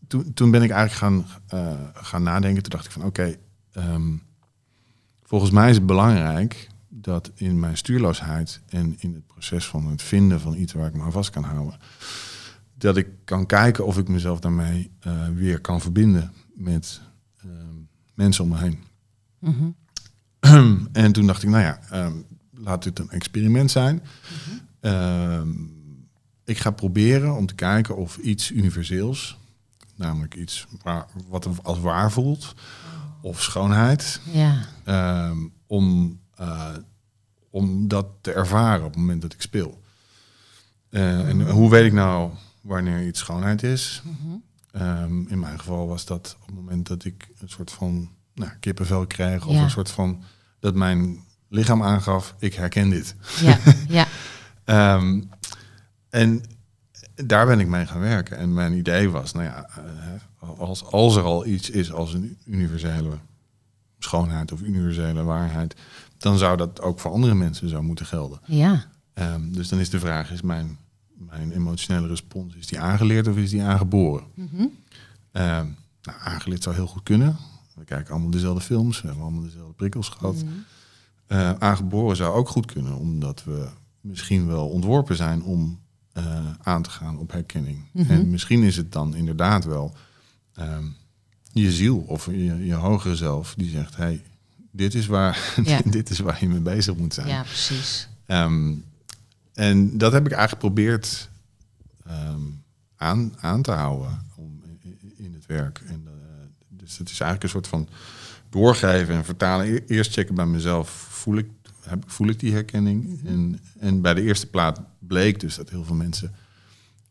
toen, toen ben ik eigenlijk gaan, eh, gaan nadenken. Toen dacht ik van oké, ehm, volgens mij is het belangrijk dat in mijn stuurloosheid en in het proces van het vinden van iets waar ik me aan vast kan houden, dat ik kan kijken of ik mezelf daarmee eh, weer kan verbinden met ehm, mensen om me heen. mhm. (clears throat) en toen dacht ik, nou ja, ehm, laat dit een experiment zijn. Ehm, ik ga proberen om te kijken of iets universeels, namelijk iets waar, wat als waar voelt, of schoonheid, ja, om, eh, om dat te ervaren op het moment dat ik speel. Eh, en hoe weet ik nou wanneer iets schoonheid is? Mhm. Ehm, in mijn geval was dat op het moment dat ik een soort van nou, kippenvel kreeg, of Ja. een soort van dat mijn lichaam aangaf, ik herken dit. ja, (laughs) ja, Ehm, en daar ben ik mee gaan werken. En mijn idee was, nou ja, eh, als, als er al iets is als een universele schoonheid of universele waarheid, dan zou dat ook voor andere mensen zo moeten gelden. ja, Ehm, dus dan is de vraag, is mijn, mijn emotionele respons, is die aangeleerd of is die aangeboren? Mhm. Ehm, nou, aangeleerd zou heel goed kunnen. We kijken allemaal dezelfde films, we hebben allemaal dezelfde prikkels gehad. Mhm. Eh, aangeboren zou ook goed kunnen, omdat we misschien wel ontworpen zijn om eh, aan te gaan op herkenning. Mhm. En misschien is het dan inderdaad wel ehm, je ziel of je, je hogere zelf die zegt: hey, dit is waar, (laughs) Ja. dit is waar je mee bezig moet zijn. ja, precies. Ehm, en dat heb ik eigenlijk geprobeerd ehm, aan, aan te houden om, in, in het werk. En, eh, dus het is eigenlijk een soort van doorgeven en vertalen. E- Eerst checken bij mezelf, voel ik, heb, voel ik die herkenning? en, en bij de eerste plaat bleek dus dat heel veel mensen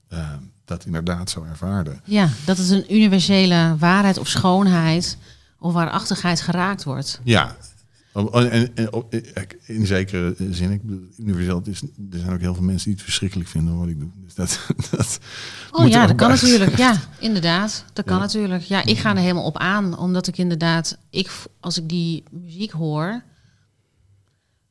eh, dat inderdaad zo ervaarde. Ja, dat het een universele waarheid of schoonheid of waarachtigheid geraakt wordt. Ja. En, op- in zekere zin, ik bedoel, universeel, is, er zijn ook heel veel mensen die het verschrikkelijk vinden wat ik doe. Dus dat, (laughs) dat Oh ja, dat kan natuurlijk. Ja, (laughs) inderdaad. Dat kan Ja. natuurlijk. Ja, ik ga er helemaal op aan. Omdat ik inderdaad, ik, als ik die muziek hoor,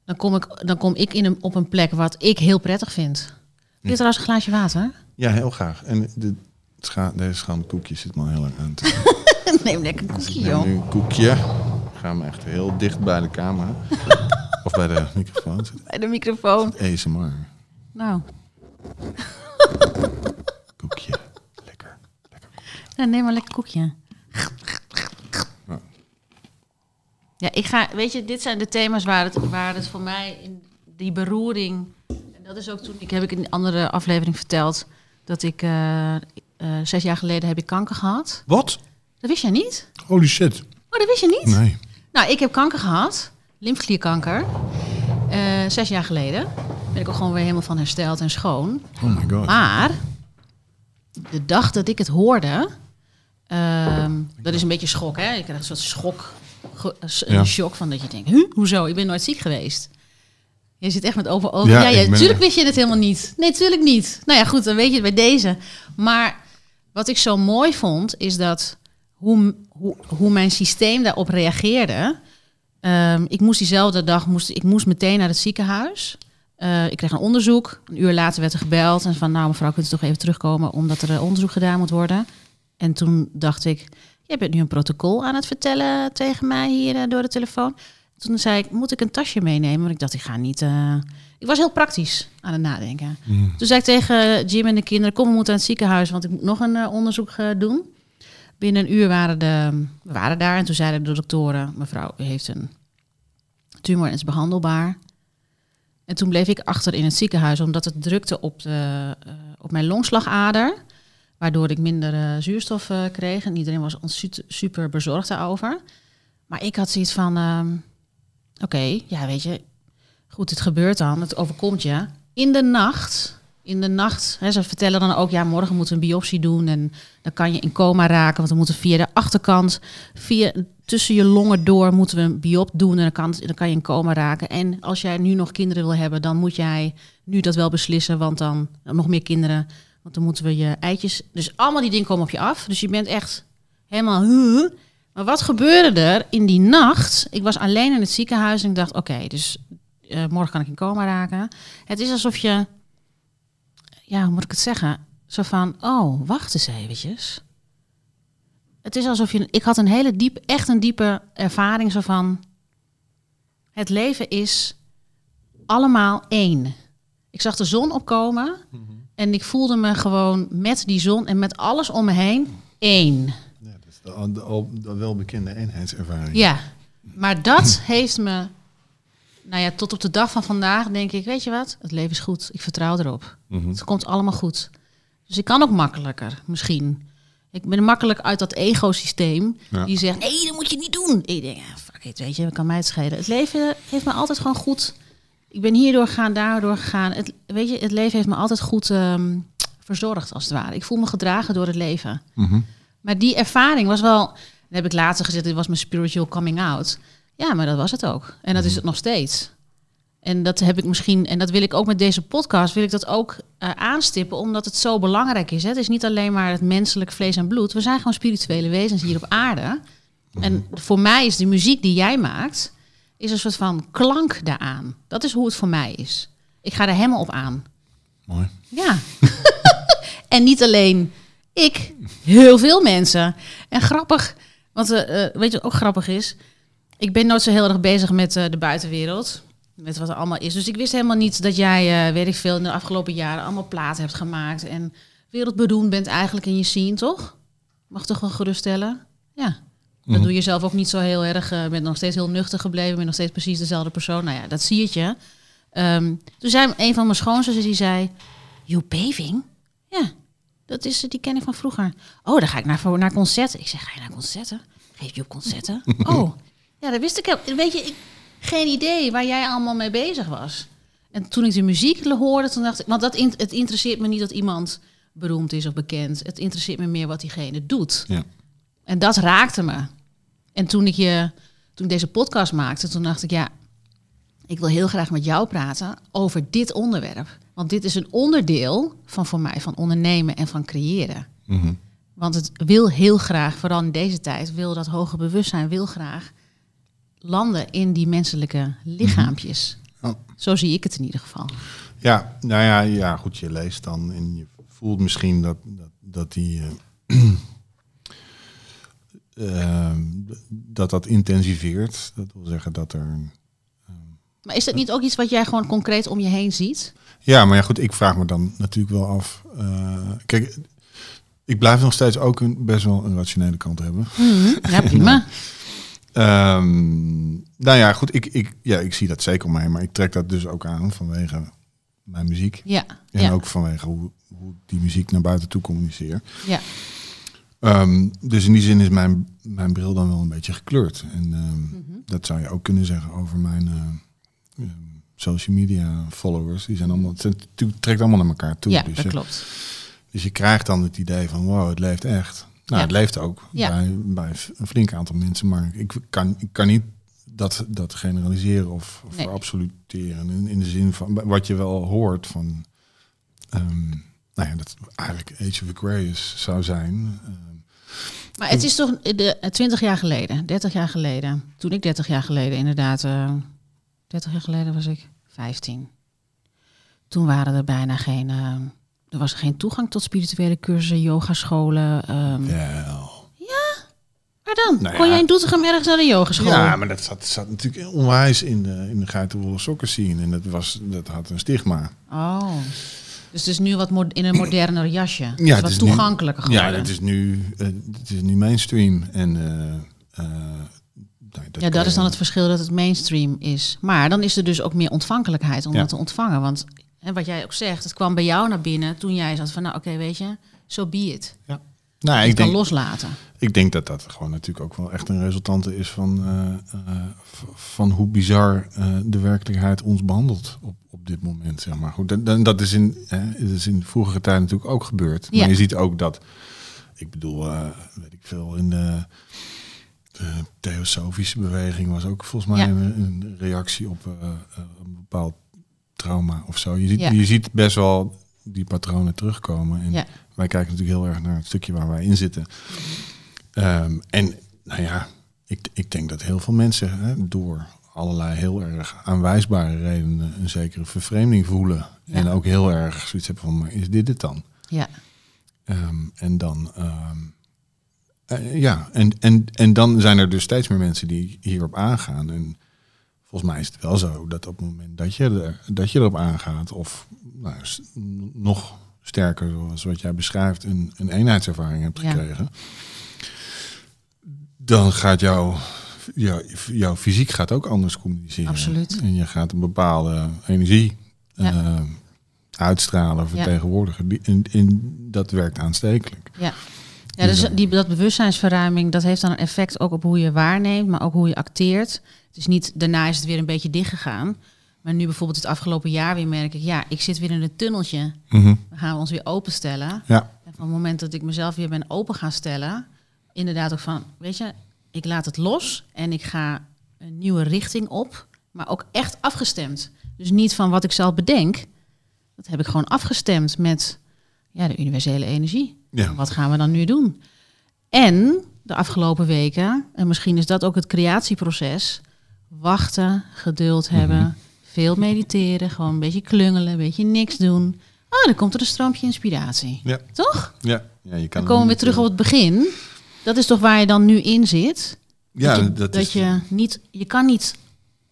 dan kom ik, dan kom ik in een, op een plek wat ik heel prettig vind. Dit is trouwens een glaasje water. Ja, heel graag. En de, scha deze schaam koekje zit me al heel erg aan te (laughs) Neem lekker een koekje, joh. een koekje. Ga hem echt heel dicht bij de camera. (laughs) of bij de microfoon. zitten. Bij de microfoon. ASMR. Nou, (laughs) Koekje. Lekker. Lekker. ja, neem maar lekker koekje. Ja. Ja, ik ga, weet je, dit zijn de thema's waar het, waar het voor mij in die beroering. En dat is ook toen, ik heb ik in een andere aflevering verteld dat ik eh, eh, zes jaar geleden heb ik kanker gehad. Wat? Dat wist jij niet? Holy shit. Oh, dat wist je niet? Nee. Nou, ik heb kanker gehad, lymfeklierkanker. Eh, zes jaar geleden ben ik ook gewoon weer helemaal van hersteld en schoon. Oh my god. Maar de dag dat ik het hoorde, ehm, dat is een beetje schok, hè? Je krijgt een soort schok, een Ja. shock van dat je denkt, huh, hoezo? Ik ben nooit ziek geweest. Je zit echt met over over. Ja, Ja, ja, ik ben natuurlijk wist je het helemaal niet. Nee, natuurlijk niet. Nou ja, goed, dan weet je het bij deze. Maar wat ik zo mooi vond, is dat hoe, hoe, hoe mijn systeem daarop reageerde. Ehm, ik moest diezelfde dag moest, ik moest meteen naar het ziekenhuis. Eh, ik kreeg een onderzoek. Een uur later werd er gebeld. En van, nou mevrouw, kunt u toch even terugkomen... omdat er onderzoek gedaan moet worden. En toen dacht ik... jij bent nu een protocol aan het vertellen tegen mij hier eh, door de telefoon. Toen zei ik, moet ik een tasje meenemen? Want ik dacht, ik ga niet... eh, Ik was heel praktisch aan het nadenken. Mm. Toen zei ik tegen Jim en de kinderen... kom, we moeten aan het ziekenhuis, want ik moet nog een onderzoek doen. Binnen een uur waren de, we waren daar en toen zeiden de doktoren... mevrouw, u heeft een tumor en is behandelbaar. En toen bleef ik achter in het ziekenhuis... omdat het drukte op, de, eh, op mijn longslagader... waardoor ik minder eh, zuurstof eh, kreeg. En iedereen was ons su- super bezorgd daarover. Maar ik had zoiets van... ehm, oké, ja, weet je... goed, het gebeurt dan, het overkomt je. In de nacht... In de nacht, hè, ze vertellen dan ook, ja, morgen moeten we een biopsie doen en dan kan je in coma raken, want we moeten via de achterkant, via tussen je longen door moeten we een biop doen en dan kan, dan kan je in coma raken. En als jij nu nog kinderen wil hebben, dan moet jij nu dat wel beslissen, want dan nog meer kinderen, want dan moeten we je eitjes. Dus allemaal die dingen komen op je af. Dus je bent echt helemaal. huh. Maar wat gebeurde er in die nacht? Ik was alleen in het ziekenhuis en ik dacht, oké, dus eh, morgen kan ik in coma raken. Het is alsof je, ja, hoe moet ik het zeggen? Zo van, oh, wacht eens eventjes. Het is alsof je, ik had een hele diep, echt een diepe ervaring zo van, het leven is allemaal één. Ik zag de zon opkomen en ik voelde me gewoon met die zon en met alles om me heen één. Ja, dat is de, de welbekende eenheidservaring. Ja, maar dat heeft me, nou ja, tot op de dag van vandaag denk ik, weet je wat, het leven is goed, ik vertrouw erop. Mhm. Het komt allemaal goed. Dus ik kan ook makkelijker, misschien. Ik ben makkelijk uit dat egosysteem Ja. die zegt, nee, dat moet je niet doen. Ik denk, ja, fuck it, weet je, wat kan mij het schelen. Het leven heeft me altijd gewoon goed. Ik ben hierdoor gegaan, daardoor gegaan. Het, weet je, het leven heeft me altijd goed ehm, verzorgd, als het ware. Ik voel me gedragen door het leven. Mhm. Maar die ervaring was wel, dat heb ik later gezegd, dit was mijn spiritual coming out. Ja, maar dat was het ook. En dat is het nog steeds. En dat heb ik misschien, en dat wil ik ook met deze podcast, wil ik dat ook eh, aanstippen, omdat het zo belangrijk is. Hè? Het is niet alleen maar het menselijk vlees en bloed. We zijn gewoon spirituele wezens hier op aarde. En voor mij is de muziek die jij maakt, is een soort van klank daaraan. Dat is hoe het voor mij is. Ik ga er helemaal op aan. Mooi. Ja. (laughs) en niet alleen ik, heel veel mensen. En grappig, want eh, eh, weet je wat ook grappig is? Ik ben nooit zo heel erg bezig met eh, de buitenwereld. Met wat er allemaal is. Dus ik wist helemaal niet dat jij, eh, weet ik veel, in de afgelopen jaren allemaal platen hebt gemaakt. En wereldberoemd bent eigenlijk in je scene, toch? Mag toch wel geruststellen? Ja. Dat Mhm. doe je zelf ook niet zo heel erg. eh bent nog steeds heel nuchter gebleven. Ben nog steeds precies dezelfde persoon. Nou ja, dat zie je. Ehm, toen zei een van mijn schoonzussen, die zei... Joep Beving? Ja, dat is, die ken ik van vroeger. Oh, dan ga ik naar, naar concerten. Ik zeg, ga je naar concerten? Geef je op concerten? (laughs) oh, ja, dat wist ik. heel- Weet je, ik, geen idee waar jij allemaal mee bezig was. En toen ik de muziek hoorde, toen dacht ik... Want dat, in- het interesseert me niet dat iemand beroemd is of bekend. Het interesseert me meer wat diegene doet. Ja. En dat raakte me. En toen ik, je, toen ik deze podcast maakte, toen dacht ik, ja, ik wil heel graag met jou praten over dit onderwerp. Want dit is een onderdeel van voor mij van ondernemen en van creëren. Mhm. Want het wil heel graag, vooral in deze tijd, wil dat hoger bewustzijn wil graag landen in die menselijke lichaampjes. Oh. Zo zie ik het in ieder geval. Ja, nou ja, ja, goed, je leest dan en je voelt misschien dat, dat, dat die... eh, (clears throat) ehm, dat dat intensiveert. Dat wil zeggen dat er... Maar is dat niet ook iets wat jij gewoon concreet om je heen ziet? Ja, maar ja, goed, ik vraag me dan natuurlijk wel af. eh, kijk, ik blijf nog steeds ook een, best wel een rationele kant hebben. Ja, prima. (laughs) Ehm, nou ja, goed, ik, ik, ja, ik zie dat zeker om mij, maar ik trek dat dus ook aan vanwege mijn muziek. Ja, En ja, ook vanwege hoe, hoe die muziek naar buiten toe communiceer. ja. Ehm, dus in die zin is mijn, mijn bril dan wel een beetje gekleurd. En ehm, Mhm. dat zou je ook kunnen zeggen over mijn eh, social media followers. Die zijn allemaal, het trekt allemaal naar elkaar toe. ja dus, dat je, klopt. dus je krijgt dan het idee van wow, het leeft echt. Nou, Ja. het leeft ook bij, bij een flink aantal mensen. Maar ik kan, ik kan niet dat, dat generaliseren of, of Nee. absoluteren. In, in de zin van wat je wel hoort van... ehm, nou ja, dat eigenlijk Age of Aquarius zou zijn. Ehm, Maar het is toch de, eh, 20 jaar geleden, 30 jaar geleden, toen ik 30 jaar geleden inderdaad, eh 30 jaar geleden was ik 15. Toen waren er bijna geen, eh, er was geen toegang tot spirituele cursussen, yogascholen. ehm wel. Waar dan? Nou Kon ja. jij in Doetinchem ergens naar de yogaschool? Ja, maar dat zat, zat natuurlijk onwijs in de, in de geitenwolle sokken zien. En dat, was, dat had een stigma. Oh. Dus het is nu wat in een moderner jasje. Ja, het wat is toegankelijker. Ja, het is nu, eh, het is nu mainstream. En, eh, eh, nou, ja, dat is dan het verschil dat het mainstream is. Maar dan is er dus ook meer ontvankelijkheid om Ja. dat te ontvangen. Want hè, wat jij ook zegt, het kwam bij jou naar binnen toen jij zat van, nou oké, weet je, so be it. Nou, Je ik kan denk, loslaten. ik denk dat dat gewoon natuurlijk ook wel echt een resultante is van, eh, eh, van hoe bizar eh, de werkelijkheid ons behandelt op, op dit moment. Zeg maar. Goed, en, en dat is in, hè, dat is in vroegere tijd natuurlijk ook gebeurd. Ja. Maar je ziet ook dat, ik bedoel, weet ik veel, in de, de theosofische beweging was ook volgens mij Ja. een, een reactie op een bepaald trauma of zo. Je ziet, Ja. je ziet best wel die patronen terugkomen. En Ja. wij kijken natuurlijk heel erg naar het stukje waar wij in zitten. Ehm, en nou ja, ik, ik denk dat heel veel mensen hè, door allerlei heel erg aanwijsbare redenen een zekere vervreemding voelen. Ja. En ook heel erg zoiets hebben van, maar is dit het dan? Ja, Ehm, en dan, ehm, eh, ja, en, en, en dan zijn er dus steeds meer mensen die hierop aangaan. En volgens mij is het wel zo dat op het moment dat je, er, dat je erop aangaat, of nou, nog sterker, zoals wat jij beschrijft, een, een eenheidservaring hebt Ja. gekregen, dan gaat jouw, jouw, jouw fysiek gaat ook anders communiceren. Absoluut. En je gaat een bepaalde energie Ja. eh, uitstralen, vertegenwoordigen. En, en dat werkt aanstekelijk. ja. Ja, dus die, dat bewustzijnsverruiming, dat heeft dan een effect ook op hoe je waarneemt, maar ook hoe je acteert. Het is niet, daarna is het weer een beetje dichtgegaan. Maar nu bijvoorbeeld het afgelopen jaar weer merk ik, ja, ik zit weer in een tunneltje. Dan gaan we ons weer openstellen. Ja, En van het moment dat ik mezelf weer ben open gaan stellen, inderdaad ook van, weet je, ik laat het los en ik ga een nieuwe richting op, maar ook echt afgestemd. Dus niet van wat ik zelf bedenk, dat heb ik gewoon afgestemd met ja, de universele energie. ja. Wat gaan we dan nu doen? En de afgelopen weken, en misschien is dat ook het creatieproces, wachten, geduld hebben, veel mediteren, gewoon een beetje klungelen, een beetje niks doen. Oh, dan komt er een stroompje inspiratie. Ja. Toch? Ja, ja je kan Dan komen we weer terug op het begin. Dat is toch waar je dan nu in zit? Ja, dat je, dat, dat is, je niet, je kan niet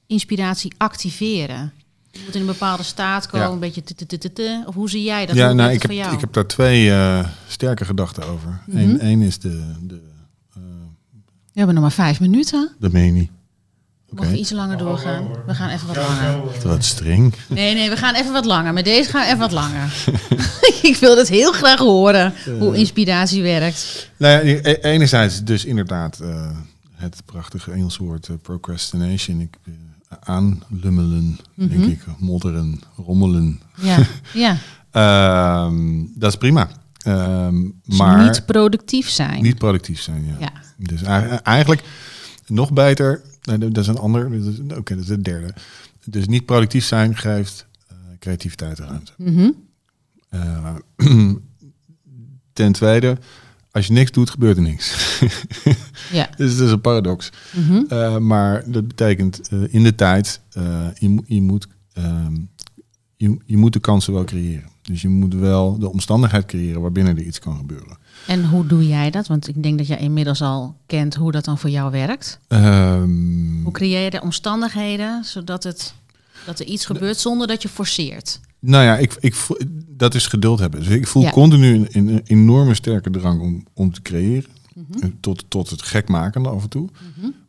inspiratie activeren. Je moet in een bepaalde staat komen, Ja. een beetje te, te, te, te. Of hoe zie jij dat? ja, nou, ik heb, ik heb daar twee eh, sterke gedachten over. Mhm. Eén één is de, de, eh We hebben nog maar vijf minuten. dat meen je niet. Oké, Mogen we iets langer doorgaan? We gaan even wat langer. wat streng. Nee, nee, we gaan even wat langer. Met deze gaan we even wat langer. (laughs) ik wil het heel graag horen, hoe inspiratie werkt. Nou ja, e- enerzijds dus inderdaad eh, het prachtige Engelse woord eh, procrastination. Ik, eh, aanlummelen, denk Mhm. ik. Modderen, rommelen. Ja, (laughs) ja, Ehm, dat is prima. Ehm, Dus maar niet productief zijn. niet productief zijn. Ja. Ja. Dus ei- eigenlijk nog beter. Nee, Dat is een ander. Oké, dat is het derde. Dus niet productief zijn geeft eh, creativiteit ruimte. Mhm. Eh, (clears throat) ten tweede, als je niks doet, gebeurt er niks. (laughs) Ja. dus het is een paradox. Mhm. Eh, maar dat betekent in de tijd, je, je, moet, ehm, je, je moet de kansen wel creëren. Dus je moet wel de omstandigheid creëren waarbinnen er iets kan gebeuren. En hoe doe jij dat? Want ik denk dat jij inmiddels al kent hoe dat dan voor jou werkt. Ehm, Hoe creëer je de omstandigheden zodat het, dat er iets gebeurt zonder dat je forceert? Nou ja, ik, ik, dat is geduld hebben. Dus ik voel Ja. continu een, een enorme sterke drang om, om te creëren. Mhm. Tot, tot het gekmakende af en toe.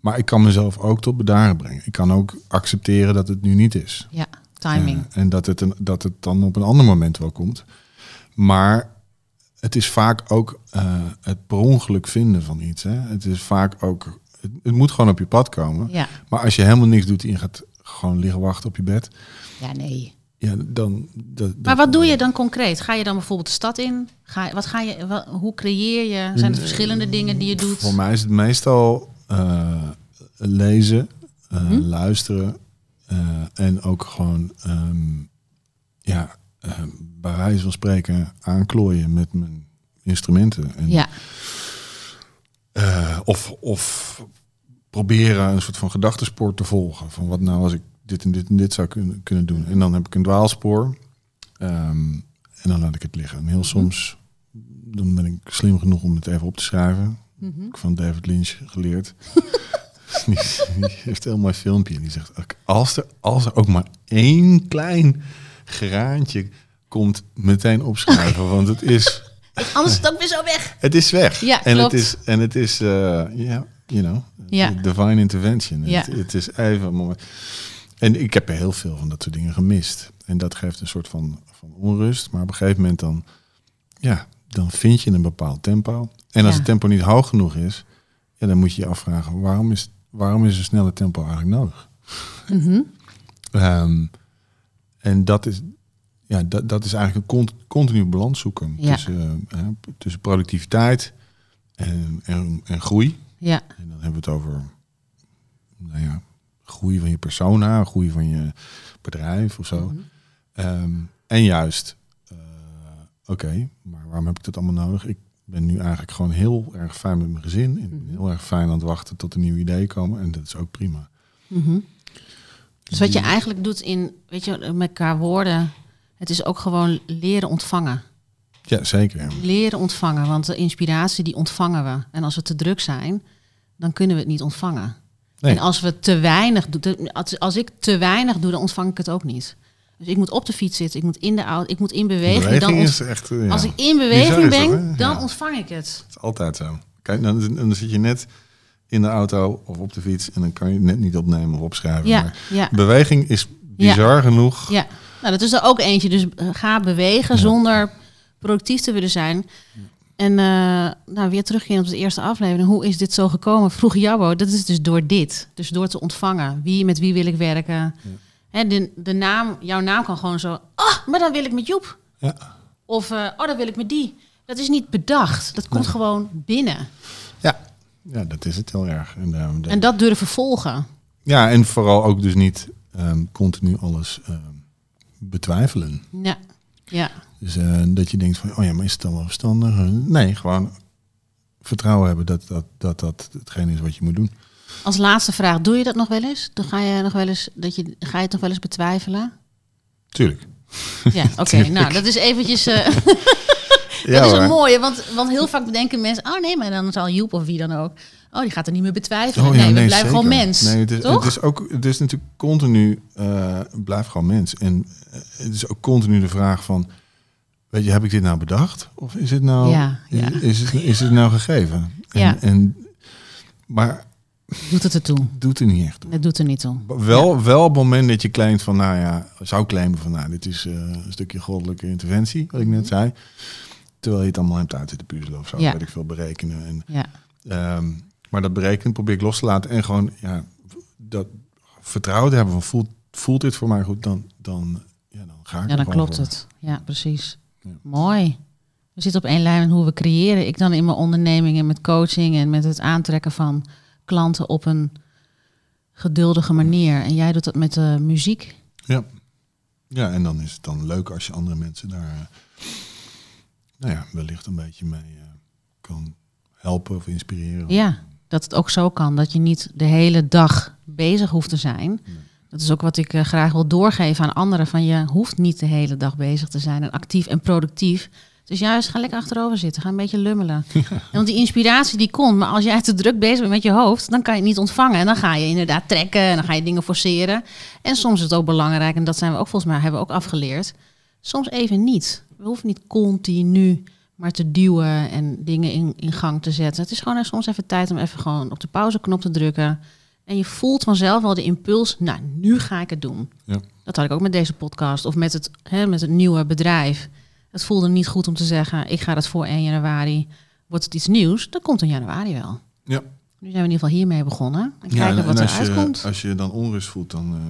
Maar ik kan mezelf ook tot bedaren brengen. Ik kan ook accepteren dat het nu niet is. Ja, timing. Eh, en dat het, een, dat het dan op een ander moment wel komt. Maar het is vaak ook eh, het per ongeluk vinden van iets. Hè? Het is vaak ook. Het, het moet gewoon op je pad komen. ja. Maar als je helemaal niks doet en je gaat gewoon liggen wachten op je bed. ja, nee. Ja, dan. Dat, Maar wat doe je dan concreet? Ga je dan bijvoorbeeld de stad in? Ga, wat ga je, wat, hoe creëer je? Zijn er verschillende dingen die je doet? Voor mij is het meestal eh, lezen, eh, Mhm. luisteren eh, en ook gewoon, ehm, ja, eh, bij wijze van spreken aanklooien met mijn instrumenten. En, Ja, eh, of, of proberen een soort van gedachtespoor te volgen. Van wat nou als ik dit en dit en dit zou kunnen, kunnen doen. En dan heb ik een dwaalspoor. Ehm, en dan laat ik het liggen. En heel soms dan ben ik slim genoeg om het even op te schrijven. Mhm. Ik van David Lynch geleerd. (laughs) die, (laughs) die heeft een heel mooi filmpje. En die zegt, als er, als er ook maar één klein graantje komt, meteen opschrijven. Want het is, (laughs) anders is het ook weer zo weg. het is weg. Ja, en klopt. het is, en het is, eh, ja, you know, Ja. divine intervention. Ja. Het, het is even mooi. En ik heb er heel veel van dat soort dingen gemist. En dat geeft een soort van, van onrust. Maar op een gegeven moment dan, ja, dan vind je een bepaald tempo. En als Ja. het tempo niet hoog genoeg is, ja, dan moet je je afvragen, waarom is, waarom is een snelle tempo eigenlijk nodig? Mhm. Ehm, en dat is, ja, dat, dat is eigenlijk een cont- continu balans zoeken Ja. tussen, eh, tussen productiviteit en, en, en groei. Ja, En dan hebben we het over nou ja, groei van je persona, groei van je bedrijf of zo. Mhm. Ehm, en juist, eh, oké, maar waarom heb ik dat allemaal nodig? Ik ben nu eigenlijk gewoon heel erg fijn met mijn gezin. En ik ben Mhm. heel erg fijn aan het wachten tot er nieuwe ideeën komen. En dat is ook prima. Mhm. Dus wat je eigenlijk doet in, weet je, met elkaar woorden, het is ook gewoon leren ontvangen. Ja, zeker. Leren ontvangen, want de inspiratie die ontvangen we. En als we te druk zijn, dan kunnen we het niet ontvangen. Nee. En als we te weinig doen, als, als ik te weinig doe, dan ontvang ik het ook niet. Dus ik moet op de fiets zitten, ik moet in de auto, ik moet in beweging. Beweging dan is echt... eh, ja, Als ik in beweging dat, ben, dan Ja. ontvang ik het. Het is altijd zo. Kijk, dan, dan zit je net in de auto of op de fiets en dan kan je het net niet opnemen of opschrijven. Ja, Maar ja, beweging is bizar genoeg. ja. Nou, dat is er ook eentje. Dus eh, ga bewegen zonder productief te willen zijn. En eh, nou, weer teruggaan op de eerste aflevering. Hoe is dit zo gekomen? Vroeg Jabbo, dat is dus door dit. Dus door te ontvangen. Wie, met wie wil ik werken? Hè, de, de naam, jouw naam kan gewoon zo... Oh, maar dan wil ik met Joep. Ja. Of, eh, oh, dan wil ik met die. Dat is niet bedacht. Dat komt gewoon binnen. Ja. ja, dat is het heel erg. En, ehm, dat- En dat durven volgen. ja, en vooral ook dus niet ehm, continu alles ehm, betwijfelen. Ja, ja. Dus eh, dat je denkt van, oh ja, maar is het dan wel verstandig? Nee, gewoon vertrouwen hebben dat dat, dat dat hetgeen is wat je moet doen. Als laatste vraag, doe je dat nog wel eens? Dan ga je nog wel eens, dat je, ga je het nog wel eens betwijfelen? Tuurlijk. Ja, (laughs) oké. nou, dat is eventjes... eh, (laughs) Ja, (laughs) dat is een mooie, want, want heel vaak bedenken mensen... oh nee, maar dan zal Joep of wie dan ook... oh, die gaat er niet meer betwijfelen. Oh ja, nee, we nee, blijven zeker. gewoon mens. Nee, het is, toch? Het is ook, het is natuurlijk continu, eh blijf gewoon mens. En eh, het is ook continu de vraag van, weet je, heb ik dit nou bedacht? Of is het nou, Ja, ja. Is, is, het, is het nou gegeven? En, Ja. en, maar Doet het ertoe? doet er niet echt toe. Het doet er niet toe. Wel, wel op het moment dat je claimt van, nou ja, zou claimen van, nou, dit is eh, een stukje goddelijke interventie, wat ik net zei. Terwijl je het allemaal hebt uit te puzzelen of zo, Mhm. Ja. weet ik veel, berekenen. En, Ja, Ehm, maar dat berekenen probeer ik los te laten en gewoon ja, dat vertrouwen te hebben van voelt, voelt dit voor mij goed, dan, dan, ja, dan ga ik ja er dan klopt voor. het. Ja, precies. Ja. Mooi. We zitten op één lijn hoe we creëren. Ik dan in mijn onderneming en met coaching en met het aantrekken van klanten op een geduldige manier. En jij doet dat met de muziek. Ja. Ja, en dan is het dan leuk als je andere mensen daar eh, nou ja, wellicht een beetje mee eh, kan helpen of inspireren. Ja, dat het ook zo kan. Dat je niet de hele dag bezig hoeft te zijn. Dat is ook wat ik eh, graag wil doorgeven aan anderen. Van je hoeft niet de hele dag bezig te zijn en actief en productief. Dus juist, ga lekker achterover zitten. Ga een beetje lummelen. En Want die inspiratie die komt. Maar als jij te druk bezig bent met je hoofd, dan kan je het niet ontvangen. En dan ga je inderdaad trekken en dan ga je dingen forceren. En soms is het ook belangrijk, en dat zijn we ook volgens mij, hebben we ook afgeleerd. Soms even niet. We hoeven niet continu maar te duwen en dingen in, in gang te zetten. Het is gewoon soms even tijd om even gewoon op de pauzeknop te drukken. En je voelt vanzelf al de impuls, nou, nu ga ik het doen. Ja. Dat had ik ook met deze podcast of met het, hè, met het nieuwe bedrijf. Het voelde niet goed om te zeggen, ik ga dat voor 1 januari. Wordt het iets nieuws? Dat komt in januari wel. Ja. Nu zijn we in ieder geval hiermee begonnen. En Ja, kijken en, wat en er als, je, uitkomt. als je dan onrust voelt, dan, eh,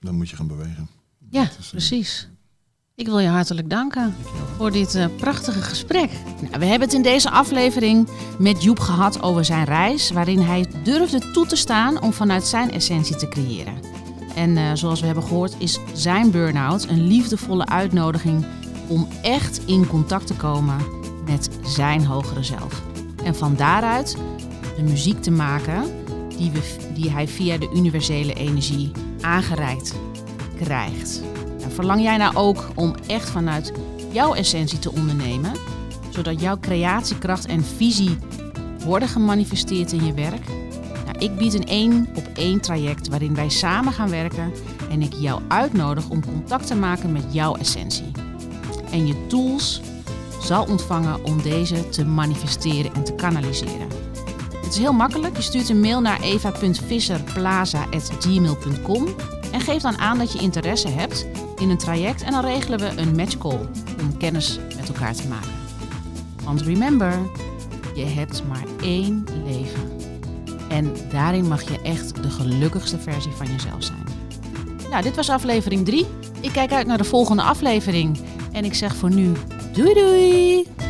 dan moet je gaan bewegen. Ja, is, eh, precies. Ik wil je hartelijk danken voor dit eh, prachtige gesprek. Nou, we hebben het in deze aflevering met Joep gehad over zijn reis, waarin hij durfde toe te staan om vanuit zijn essentie te creëren. En zoals we hebben gehoord, is zijn burn-out een liefdevolle uitnodiging om echt in contact te komen met zijn hogere zelf. En van daaruit de muziek te maken die, die hij via de universele energie aangereikt krijgt. En verlang jij nou ook om echt vanuit jouw essentie te ondernemen, zodat jouw creatiekracht en visie worden gemanifesteerd in je werk? Nou, ik bied een één op één traject waarin wij samen gaan werken en ik jou uitnodig om contact te maken met jouw essentie. En je tools zal ontvangen om deze te manifesteren en te kanaliseren. Het is heel makkelijk. Je stuurt een mail naar eva.visserplaza.gmail.com en geef dan aan dat je interesse hebt in een traject en dan regelen we een matchcall om kennis met elkaar te maken. Want remember, je hebt maar één leven. En daarin mag je echt de gelukkigste versie van jezelf zijn. Nou, dit was aflevering 3. Ik kijk uit naar de volgende aflevering. En ik zeg voor nu doei doei!